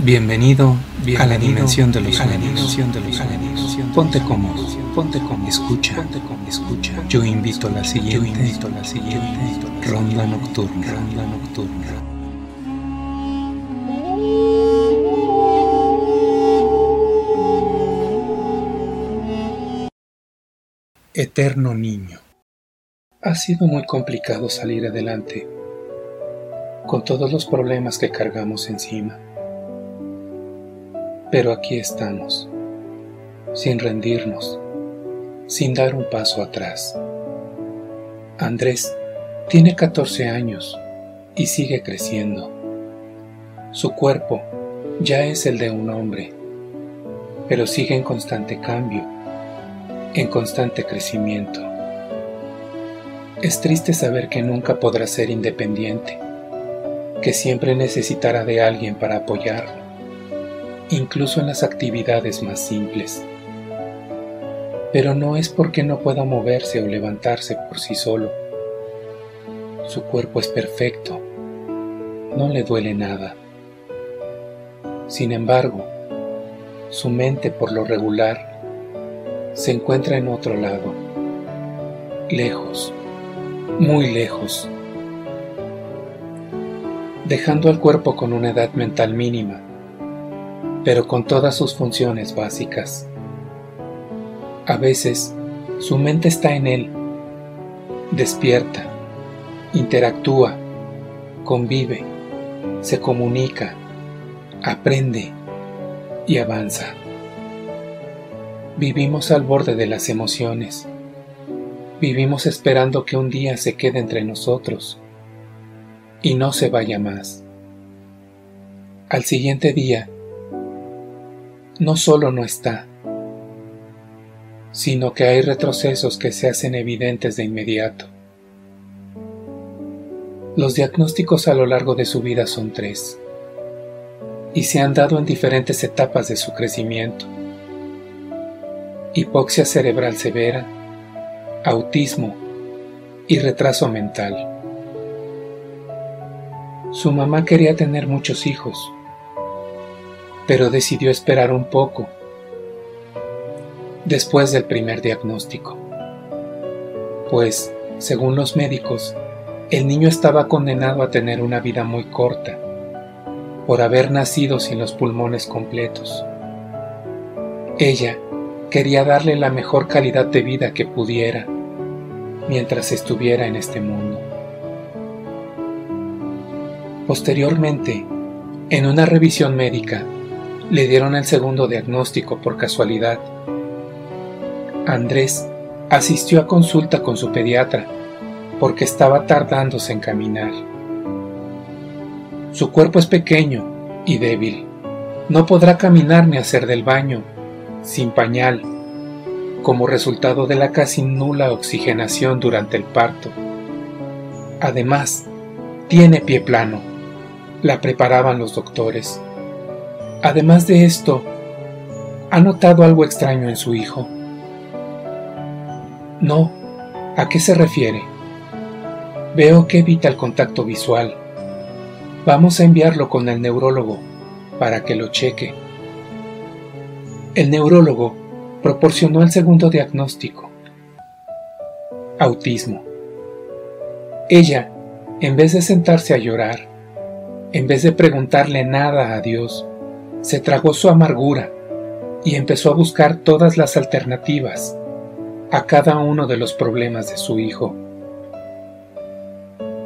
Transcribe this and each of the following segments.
Bienvenido, a la dimensión de los sueños. Ponte cómodo, ponte cómodo, escucha, ponte cómodo, escucha. Yo invito a la siguiente, yo invito a la siguiente ronda nocturna, ronda nocturna. Eterno niño. Ha sido muy complicado salir adelante con todos los problemas que cargamos encima. Pero aquí estamos, sin rendirnos, sin dar un paso atrás. Andrés tiene 14 años y sigue creciendo. Su cuerpo ya es el de un hombre, pero sigue en constante cambio, en constante crecimiento. Es triste saber que nunca podrá ser independiente, que siempre necesitará de alguien para apoyarlo incluso en las actividades más simples. Pero no es porque no pueda moverse o levantarse por sí solo. Su cuerpo es perfecto, no le duele nada. Sin embargo, su mente por lo regular se encuentra en otro lado, lejos, muy lejos, dejando al cuerpo con una edad mental mínima pero con todas sus funciones básicas. A veces, su mente está en él, despierta, interactúa, convive, se comunica, aprende y avanza. Vivimos al borde de las emociones. Vivimos esperando que un día se quede entre nosotros y no se vaya más. Al siguiente día, no solo no está, sino que hay retrocesos que se hacen evidentes de inmediato. Los diagnósticos a lo largo de su vida son tres, y se han dado en diferentes etapas de su crecimiento. Hipoxia cerebral severa, autismo y retraso mental. Su mamá quería tener muchos hijos, pero decidió esperar un poco después del primer diagnóstico. Pues, según los médicos, el niño estaba condenado a tener una vida muy corta por haber nacido sin los pulmones completos. Ella quería darle la mejor calidad de vida que pudiera mientras estuviera en este mundo. Posteriormente, en una revisión médica, le dieron el segundo diagnóstico por casualidad. Andrés asistió a consulta con su pediatra porque estaba tardándose en caminar. Su cuerpo es pequeño y débil. No podrá caminar ni hacer del baño, sin pañal, como resultado de la casi nula oxigenación durante el parto. Además, tiene pie plano. La preparaban los doctores. Además de esto, ¿ha notado algo extraño en su hijo? No. ¿A qué se refiere? Veo que evita el contacto visual. Vamos a enviarlo con el neurólogo para que lo cheque. El neurólogo proporcionó el segundo diagnóstico. Autismo. Ella, en vez de sentarse a llorar, en vez de preguntarle nada a Dios, se tragó su amargura y empezó a buscar todas las alternativas a cada uno de los problemas de su hijo.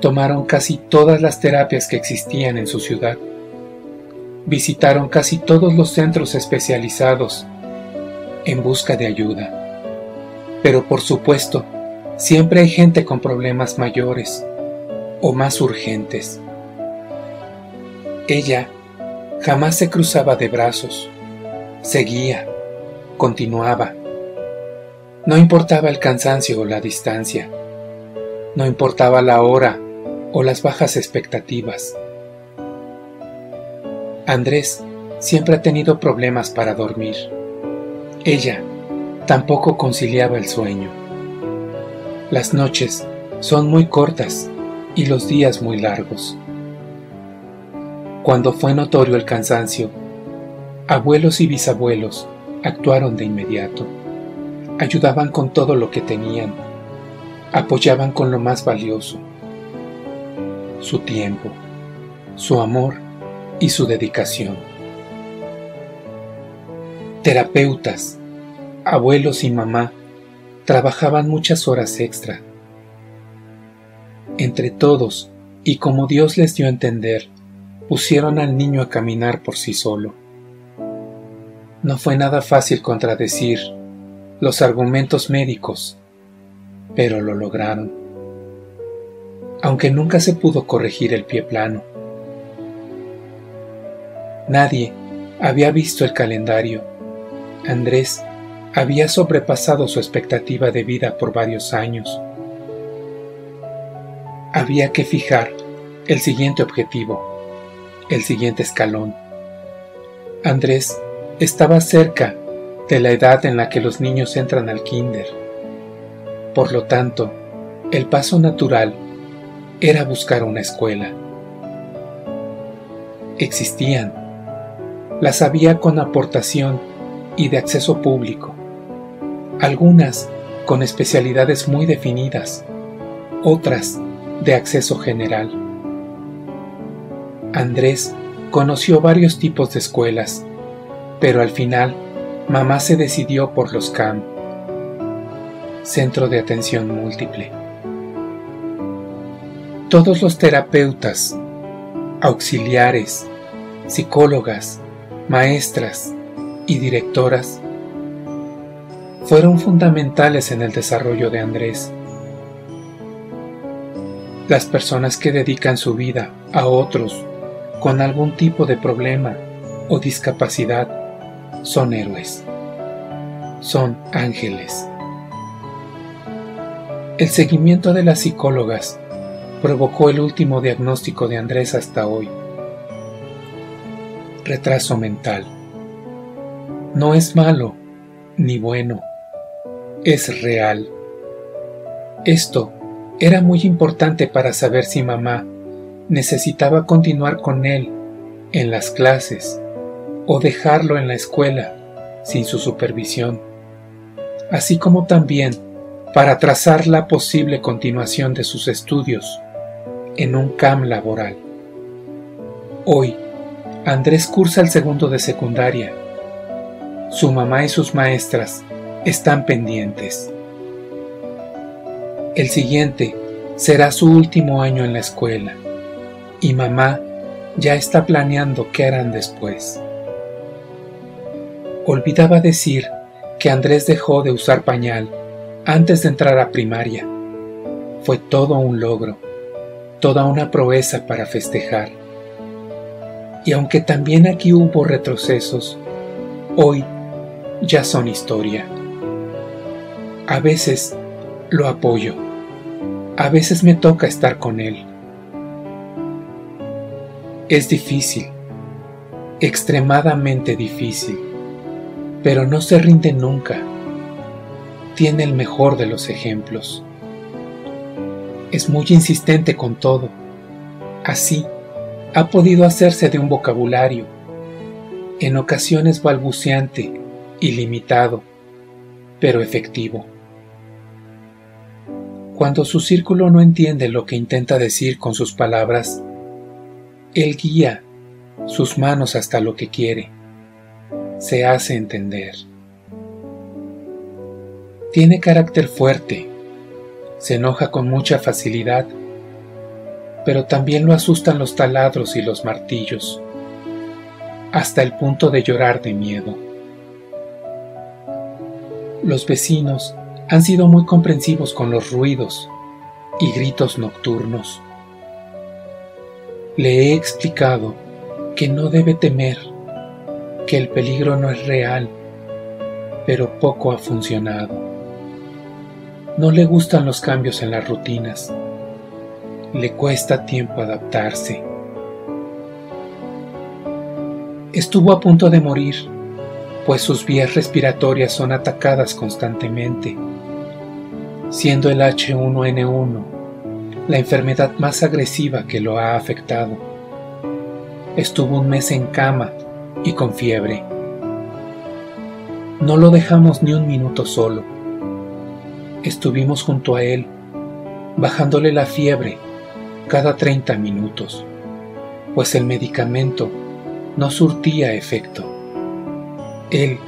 Tomaron casi todas las terapias que existían en su ciudad. Visitaron casi todos los centros especializados en busca de ayuda. Pero por supuesto, siempre hay gente con problemas mayores o más urgentes. Ella Jamás se cruzaba de brazos, seguía, continuaba. No importaba el cansancio o la distancia, no importaba la hora o las bajas expectativas. Andrés siempre ha tenido problemas para dormir. Ella tampoco conciliaba el sueño. Las noches son muy cortas y los días muy largos. Cuando fue notorio el cansancio, Abuelos y bisabuelos actuaron de inmediato. Ayudaban con todo lo que tenían. Apoyaban con lo más valioso. Su tiempo, su amor y su dedicación. Terapeutas, abuelos y mamá trabajaban muchas horas extra. Entre todos, y como Dios les dio a entender, pusieron al niño a caminar por sí solo. No fue nada fácil contradecir los argumentos médicos, pero lo lograron. Aunque nunca se pudo corregir el pie plano. Nadie había visto el calendario. Andrés había sobrepasado su expectativa de vida por varios años. Había que fijar el siguiente objetivo, el siguiente escalón. Andrés estaba cerca de la edad en la que los niños entran al kinder. Por lo tanto, el paso natural era buscar una escuela. Existían. Las había con aportación y de acceso público algunas con especialidades muy definidas, otras de acceso general. Andrés conoció varios tipos de escuelas, pero al final mamá se decidió por los CAM, Centro de Atención Múltiple. Todos los terapeutas, auxiliares, psicólogas, maestras y directoras fueron fundamentales en el desarrollo de Andrés. Las personas que dedican su vida a otros con algún tipo de problema o discapacidad son héroes, son ángeles. El seguimiento de las psicólogas provocó el último diagnóstico de Andrés hasta hoy. Retraso mental. No es malo ni bueno es real. Esto era muy importante para saber si mamá necesitaba continuar con él en las clases o dejarlo en la escuela sin su supervisión, así como también para trazar la posible continuación de sus estudios en un CAM laboral. Hoy, Andrés cursa el segundo de secundaria. Su mamá y sus maestras están pendientes. El siguiente será su último año en la escuela y mamá ya está planeando qué harán después. Olvidaba decir que Andrés dejó de usar pañal antes de entrar a primaria. Fue todo un logro, toda una proeza para festejar. Y aunque también aquí hubo retrocesos, hoy ya son historia. A veces lo apoyo. A veces me toca estar con él. Es difícil, extremadamente difícil, pero no se rinde nunca. Tiene el mejor de los ejemplos. Es muy insistente con todo. Así, ha podido hacerse de un vocabulario, en ocasiones balbuceante y limitado, pero efectivo. Cuando su círculo no entiende lo que intenta decir con sus palabras, él guía sus manos hasta lo que quiere. Se hace entender. Tiene carácter fuerte, se enoja con mucha facilidad, pero también lo asustan los taladros y los martillos, hasta el punto de llorar de miedo. Los vecinos han sido muy comprensivos con los ruidos y gritos nocturnos. Le he explicado que no debe temer, que el peligro no es real, pero poco ha funcionado. No le gustan los cambios en las rutinas. Le cuesta tiempo adaptarse. Estuvo a punto de morir, pues sus vías respiratorias son atacadas constantemente siendo el H1N1 la enfermedad más agresiva que lo ha afectado. Estuvo un mes en cama y con fiebre. No lo dejamos ni un minuto solo. Estuvimos junto a él, bajándole la fiebre cada 30 minutos, pues el medicamento no surtía efecto. Él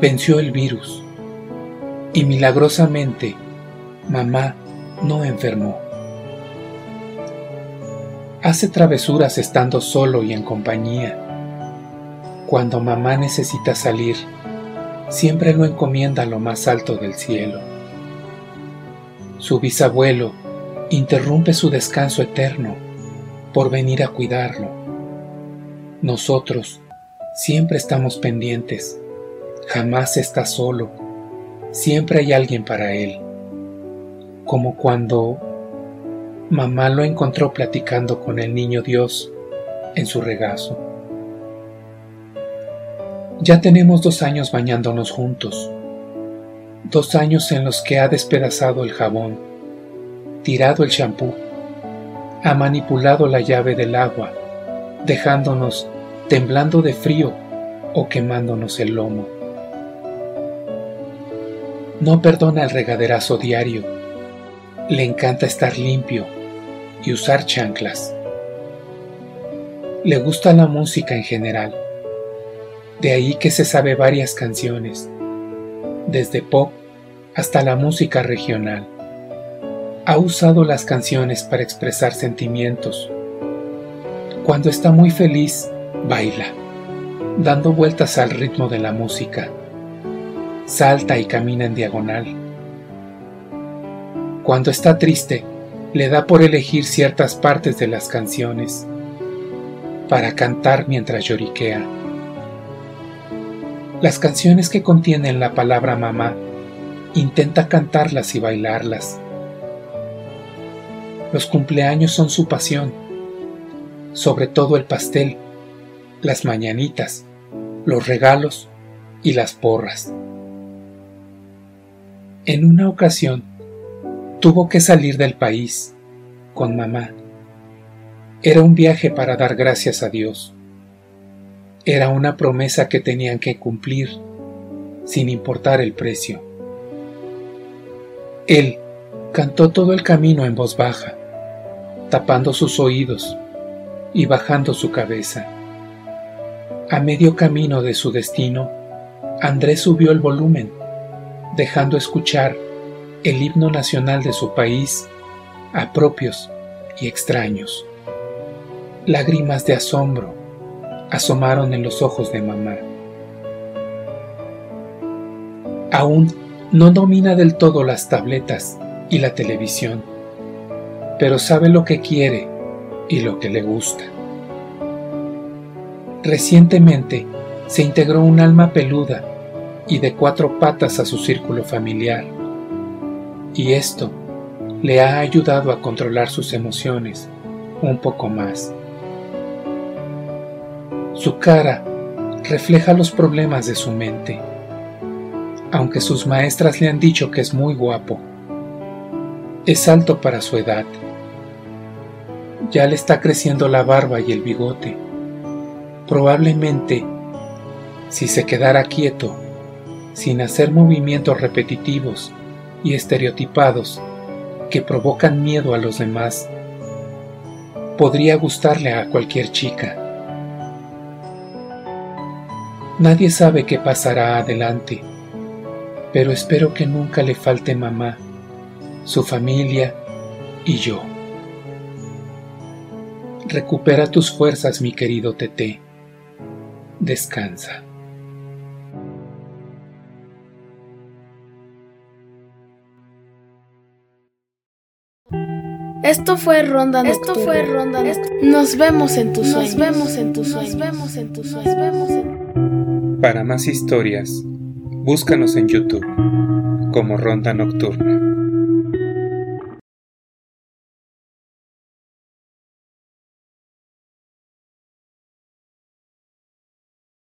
venció el virus y milagrosamente mamá no enfermó. Hace travesuras estando solo y en compañía. Cuando mamá necesita salir, siempre lo encomienda a lo más alto del cielo. Su bisabuelo interrumpe su descanso eterno por venir a cuidarlo. Nosotros siempre estamos pendientes, jamás está solo, siempre hay alguien para él. Como cuando mamá lo encontró platicando con el niño Dios en su regazo. Ya tenemos dos años bañándonos juntos, dos años en los que ha despedazado el jabón, tirado el champú, ha manipulado la llave del agua, dejándonos temblando de frío o quemándonos el lomo. No perdona el regaderazo diario, le encanta estar limpio y usar chanclas. Le gusta la música en general, de ahí que se sabe varias canciones, desde pop hasta la música regional. Ha usado las canciones para expresar sentimientos. Cuando está muy feliz, baila, dando vueltas al ritmo de la música. Salta y camina en diagonal. Cuando está triste, le da por elegir ciertas partes de las canciones para cantar mientras lloriquea. Las canciones que contienen la palabra mamá, intenta cantarlas y bailarlas los cumpleaños son su pasión, sobre todo el pastel, las mañanitas, los regalos y las porras. En una ocasión, tuvo que salir del país con mamá. Era un viaje para dar gracias a Dios. Era una promesa que tenían que cumplir, sin importar el precio. Él cantó todo el camino en voz baja tapando sus oídos y bajando su cabeza. A medio camino de su destino, Andrés subió el volumen, dejando escuchar el himno nacional de su país a propios y extraños. Lágrimas de asombro asomaron en los ojos de mamá. Aún no domina del todo las tabletas y la televisión pero sabe lo que quiere y lo que le gusta. Recientemente se integró un alma peluda y de cuatro patas a su círculo familiar, y esto le ha ayudado a controlar sus emociones un poco más. Su cara refleja los problemas de su mente, aunque sus maestras le han dicho que es muy guapo. Es alto para su edad ya le está creciendo la barba y el bigote. Probablemente, si se quedara quieto, sin hacer movimientos repetitivos y estereotipados que provocan miedo a los demás, podría gustarle a cualquier chica. Nadie sabe qué pasará adelante, pero espero que nunca le falte mamá, su familia y yo. Recupera tus fuerzas, mi querido Tete. Descansa. Esto fue Ronda Nocturna. Esto fue Ronda Nos vemos en tus sueños. Nos vemos en tus sueños. Nos vemos en tus sueños. Para más historias, búscanos en YouTube como Ronda Nocturna.